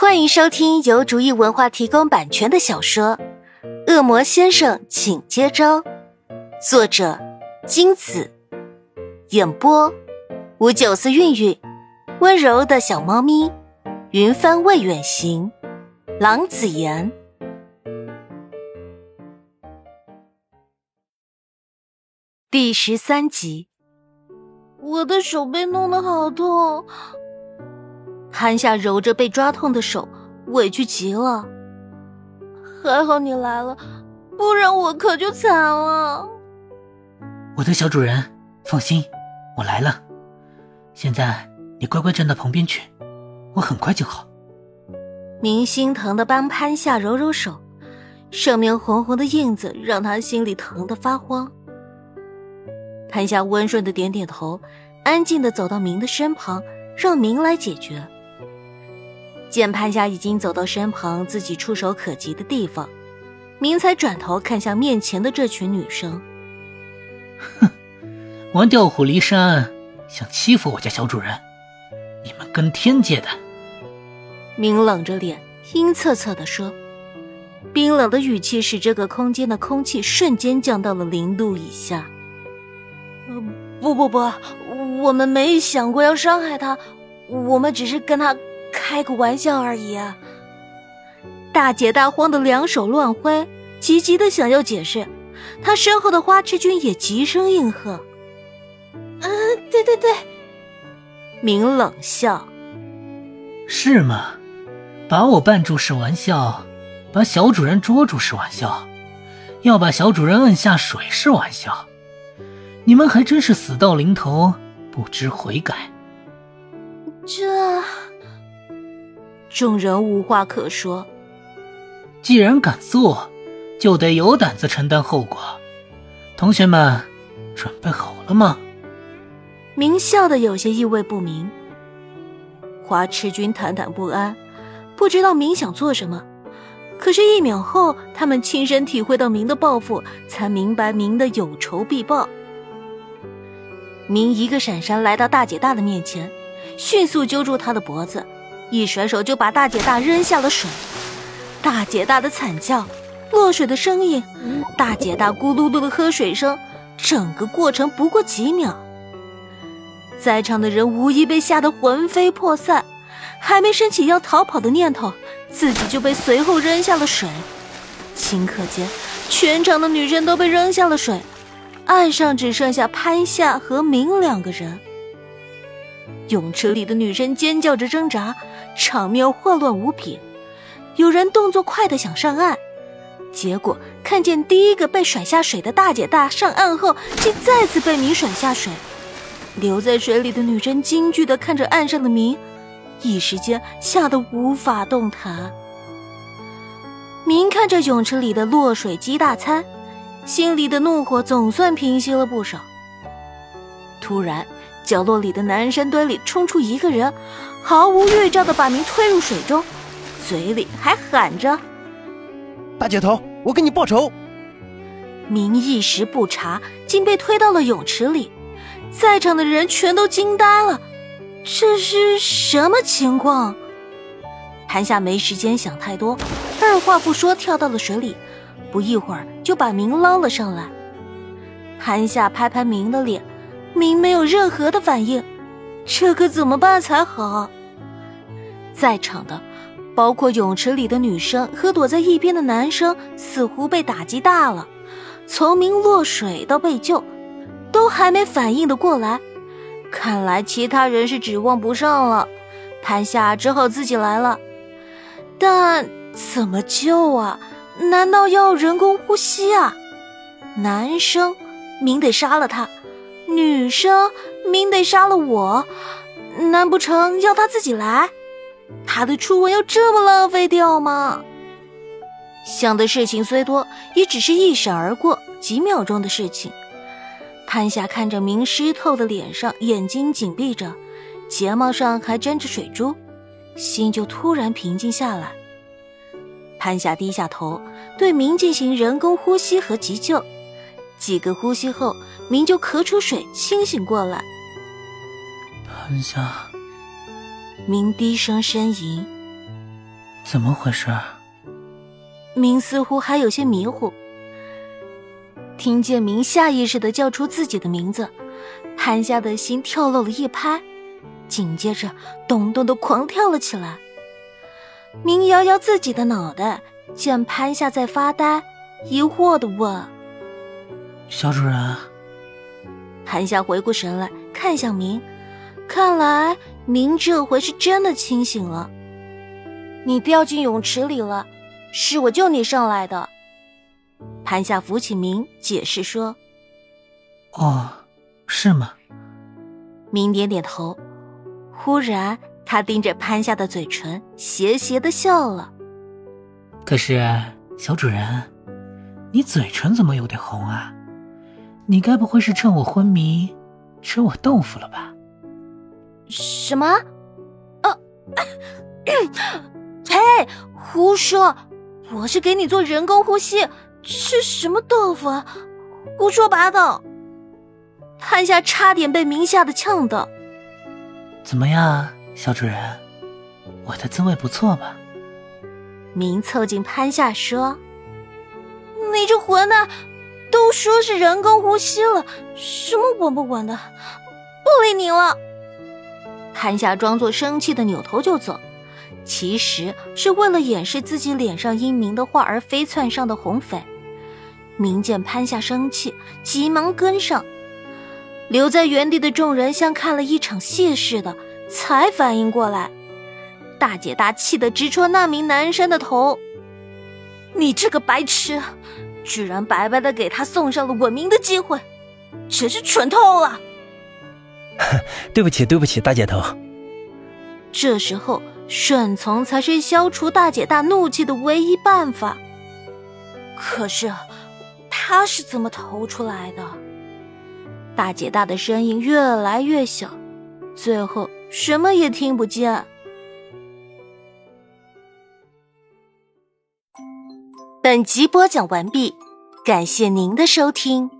欢迎收听由竹意文化提供版权的小说《恶魔先生，请接招》，作者金子，演播五九四韵韵，温柔的小猫咪，云帆未远行，郎子言，第十三集。我的手被弄得好痛。潘夏揉着被抓痛的手，委屈极了。还好你来了，不然我可就惨了。我的小主人，放心，我来了。现在你乖乖站到旁边去，我很快就好。明心疼的帮潘夏揉揉手，上面红红的印子让他心里疼得发慌。潘夏温顺的点点头，安静的走到明的身旁，让明来解决。见潘霞已经走到身旁，自己触手可及的地方，明才转头看向面前的这群女生。哼，玩调虎离山，想欺负我家小主人，你们跟天界的。明冷着脸，阴恻恻地说，冰冷的语气使这个空间的空气瞬间降到了零度以下。不不不，我们没想过要伤害他，我们只是跟他。开个玩笑而已啊。大姐大慌的两手乱挥，急急的想要解释。她身后的花痴君也急声应和：“嗯，对对对。”明冷笑：“是吗？把我绊住是玩笑，把小主人捉住是玩笑，要把小主人摁下水是玩笑。你们还真是死到临头不知悔改。”这。众人无话可说。既然敢做，就得有胆子承担后果。同学们，准备好了吗？明笑的有些意味不明。华痴君忐忑不安，不知道明想做什么。可是，一秒后，他们亲身体会到明的报复，才明白明的有仇必报。明一个闪身来到大姐大的面前，迅速揪住她的脖子。一甩手就把大姐大扔下了水，大姐大的惨叫，落水的声音，大姐大咕噜噜的喝水声，整个过程不过几秒。在场的人无一被吓得魂飞魄散，还没升起要逃跑的念头，自己就被随后扔下了水。顷刻间，全场的女生都被扔下了水，岸上只剩下潘夏和明两个人。泳池里的女生尖叫着挣扎。场面混乱无比，有人动作快的想上岸，结果看见第一个被甩下水的大姐大上岸后，竟再次被明甩下水。留在水里的女生惊惧的看着岸上的明，一时间吓得无法动弹。明看着泳池里的落水鸡大餐，心里的怒火总算平息了不少。突然，角落里的男人山堆里冲出一个人。毫无预兆的把明推入水中，嘴里还喊着：“大姐头，我给你报仇！”明一时不察，竟被推到了泳池里，在场的人全都惊呆了，这是什么情况？韩夏没时间想太多，二话不说跳到了水里，不一会儿就把明捞了上来。韩夏拍拍明的脸，明没有任何的反应。这可怎么办才好？在场的，包括泳池里的女生和躲在一边的男生，似乎被打击大了，从明落水到被救，都还没反应的过来。看来其他人是指望不上了，潘夏只好自己来了。但怎么救啊？难道要人工呼吸啊？男生，明得杀了他；女生。明得杀了我，难不成要他自己来？他的初吻要这么浪费掉吗？想的事情虽多，也只是一闪而过，几秒钟的事情。潘夏看着明湿透的脸上，眼睛紧闭着，睫毛上还沾着水珠，心就突然平静下来。潘夏低下头，对明进行人工呼吸和急救。几个呼吸后，明就咳出水，清醒过来。潘夏，明低声呻吟。怎么回事？明似乎还有些迷糊。听见明下意识的叫出自己的名字，潘夏的心跳漏了一拍，紧接着咚咚的狂跳了起来。明摇摇自己的脑袋，见潘夏在发呆，疑惑的问：“小主人。”潘夏回过神来，看向明，看来明这回是真的清醒了。你掉进泳池里了，是我救你上来的。潘夏扶起明，解释说：“哦，是吗？”明点点头。忽然，他盯着潘夏的嘴唇，邪邪的笑了。可是，小主人，你嘴唇怎么有点红啊？你该不会是趁我昏迷吃我豆腐了吧？什么？啊！嘿，胡说！我是给你做人工呼吸，吃什么豆腐？胡说八道！潘夏差点被明吓得呛到。怎么样，小主人？我的滋味不错吧？明凑近潘夏说：“你这混蛋！”都说是人工呼吸了，什么稳不稳的？不理你了。潘夏装作生气的扭头就走，其实是为了掩饰自己脸上因明的话而飞窜上的红粉。明见潘夏生气，急忙跟上。留在原地的众人像看了一场戏似的，才反应过来。大姐大气的直戳那名男生的头：“你这个白痴！”居然白白的给他送上了稳明的机会，真是蠢透了。对不起，对不起，大姐头。这时候顺从才是消除大姐大怒气的唯一办法。可是他是怎么投出来的？大姐大的声音越来越小，最后什么也听不见。本集播讲完毕，感谢您的收听。